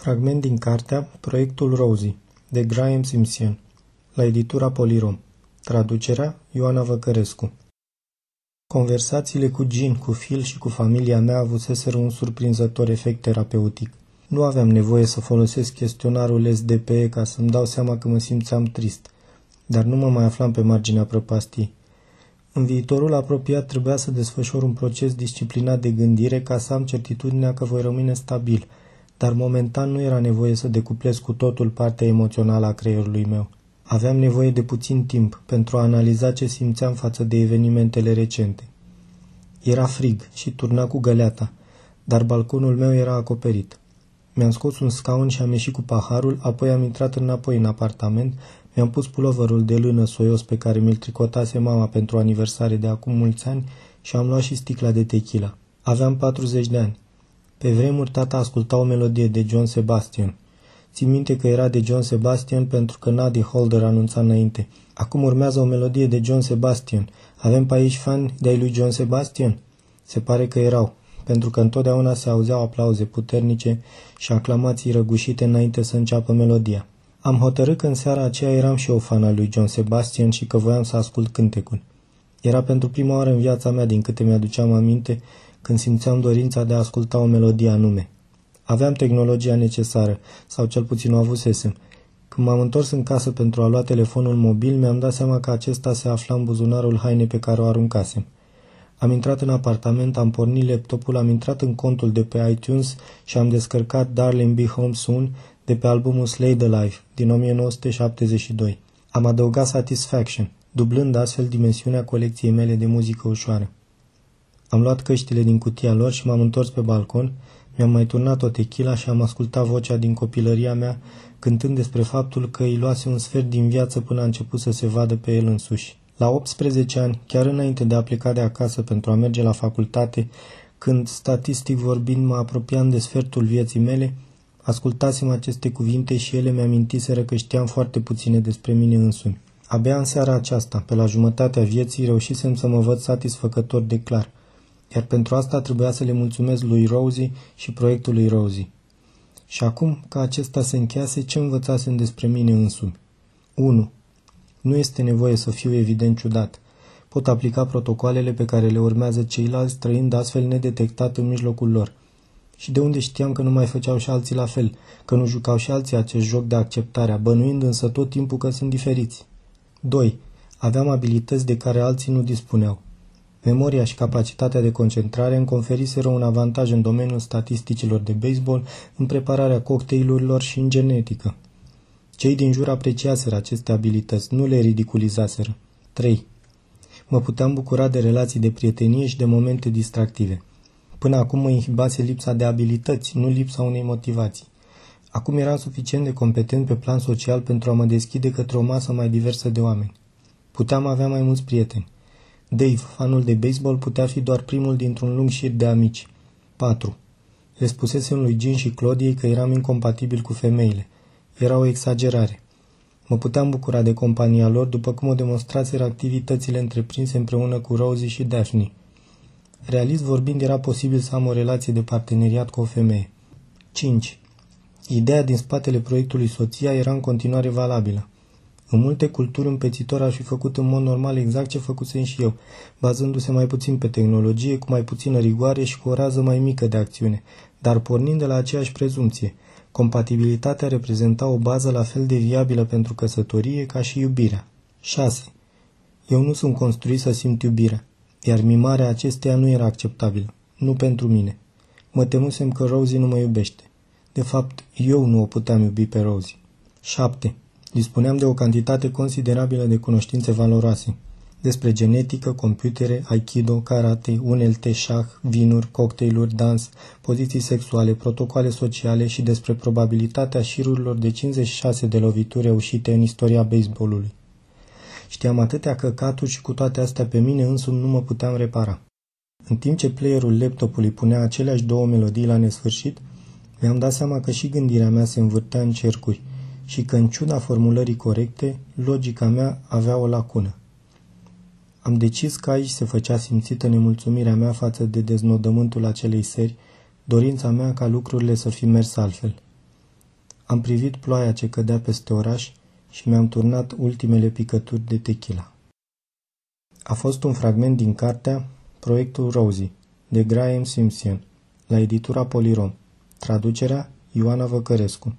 Fragment din cartea Proiectul Rosie de Graham Simpson la editura Polirom. Traducerea Ioana Văcărescu. Conversațiile cu Jean, cu Phil și cu familia mea avuseseră un surprinzător efect terapeutic. Nu aveam nevoie să folosesc chestionarul SDPE ca să-mi dau seama că mă simțeam trist, dar nu mă mai aflam pe marginea prăpastiei. În viitorul apropiat trebuia să desfășor un proces disciplinat de gândire ca să am certitudinea că voi rămâne stabil – dar momentan nu era nevoie să decuplez cu totul partea emoțională a creierului meu. Aveam nevoie de puțin timp pentru a analiza ce simțeam față de evenimentele recente. Era frig și turna cu găleata, dar balconul meu era acoperit. Mi-am scos un scaun și am ieșit cu paharul, apoi am intrat înapoi în apartament, mi-am pus pulovărul de lână soios pe care mi-l tricotase mama pentru aniversare de acum mulți ani și am luat și sticla de tequila. Aveam 40 de ani. Pe vremuri tata asculta o melodie de John Sebastian. Țin minte că era de John Sebastian pentru că Nadie Holder anunța înainte. Acum urmează o melodie de John Sebastian. Avem pe aici fani de-ai lui John Sebastian? Se pare că erau, pentru că întotdeauna se auzeau aplauze puternice și aclamații răgușite înainte să înceapă melodia. Am hotărât că în seara aceea eram și eu fan al lui John Sebastian și că voiam să ascult cântecul. Era pentru prima oară în viața mea, din câte mi-aduceam aminte, când simțeam dorința de a asculta o melodie anume. Aveam tehnologia necesară, sau cel puțin o avusesem. Când m-am întors în casă pentru a lua telefonul mobil, mi-am dat seama că acesta se afla în buzunarul hainei pe care o aruncasem. Am intrat în apartament, am pornit laptopul, am intrat în contul de pe iTunes și am descărcat Darling Be Home Soon de pe albumul Slay the Life din 1972. Am adăugat Satisfaction, dublând astfel dimensiunea colecției mele de muzică ușoară. Am luat căștile din cutia lor și m-am întors pe balcon, mi-am mai turnat o tequila și am ascultat vocea din copilăria mea, cântând despre faptul că îi luase un sfert din viață până a început să se vadă pe el însuși. La 18 ani, chiar înainte de a pleca de acasă pentru a merge la facultate, când, statistic vorbind, mă apropiam de sfertul vieții mele, ascultasem aceste cuvinte și ele mi-amintiseră că știam foarte puține despre mine însumi. Abia în seara aceasta, pe la jumătatea vieții, reușisem să mă văd satisfăcător de clar – iar pentru asta trebuia să le mulțumesc lui Rosie și proiectului Rosie. Și acum că acesta se încheiase, ce învățasem despre mine însumi? 1. Nu este nevoie să fiu evident ciudat. Pot aplica protocoalele pe care le urmează ceilalți, trăind astfel nedetectat în mijlocul lor. Și de unde știam că nu mai făceau și alții la fel, că nu jucau și alții acest joc de acceptare, bănuind însă tot timpul că sunt diferiți. 2. Aveam abilități de care alții nu dispuneau. Memoria și capacitatea de concentrare îmi conferiseră un avantaj în domeniul statisticilor de baseball, în prepararea cocktailurilor și în genetică. Cei din jur apreciaseră aceste abilități, nu le ridiculizaseră. 3. Mă puteam bucura de relații de prietenie și de momente distractive. Până acum mă inhibase lipsa de abilități, nu lipsa unei motivații. Acum eram suficient de competent pe plan social pentru a mă deschide către o masă mai diversă de oameni. Puteam avea mai mulți prieteni. Dave, fanul de baseball, putea fi doar primul dintr-un lung șir de amici. 4. Le spusesem lui Jean și Claudiei că eram incompatibil cu femeile. Era o exagerare. Mă puteam bucura de compania lor după cum o demonstraseră activitățile întreprinse împreună cu Rosie și Daphne. Realist vorbind, era posibil să am o relație de parteneriat cu o femeie. 5. Ideea din spatele proiectului Soția era în continuare valabilă. În multe culturi, un pețitor ar fi făcut în mod normal exact ce făcusem și eu, bazându-se mai puțin pe tehnologie, cu mai puțină rigoare și cu o rază mai mică de acțiune, dar pornind de la aceeași prezumție. Compatibilitatea reprezenta o bază la fel de viabilă pentru căsătorie ca și iubirea. 6. Eu nu sunt construit să simt iubirea, iar mimarea acesteia nu era acceptabilă. Nu pentru mine. Mă temusem că Rosie nu mă iubește. De fapt, eu nu o puteam iubi pe Rosie. 7. Dispuneam de o cantitate considerabilă de cunoștințe valoroase despre genetică, computere, aikido, karate, unelte, șah, vinuri, cocktailuri, dans, poziții sexuale, protocoale sociale și despre probabilitatea șirurilor de 56 de lovituri reușite în istoria baseballului. Știam atâtea căcaturi și cu toate astea pe mine însumi nu mă puteam repara. În timp ce playerul laptopului punea aceleași două melodii la nesfârșit, mi-am dat seama că și gândirea mea se învârtea în cercuri – și că în ciuda formulării corecte, logica mea avea o lacună. Am decis că aici se făcea simțită nemulțumirea mea față de deznodământul acelei seri, dorința mea ca lucrurile să fi mers altfel. Am privit ploaia ce cădea peste oraș și mi-am turnat ultimele picături de tequila. A fost un fragment din cartea Proiectul Rosie de Graham Simpson la editura Polirom, traducerea Ioana Văcărescu.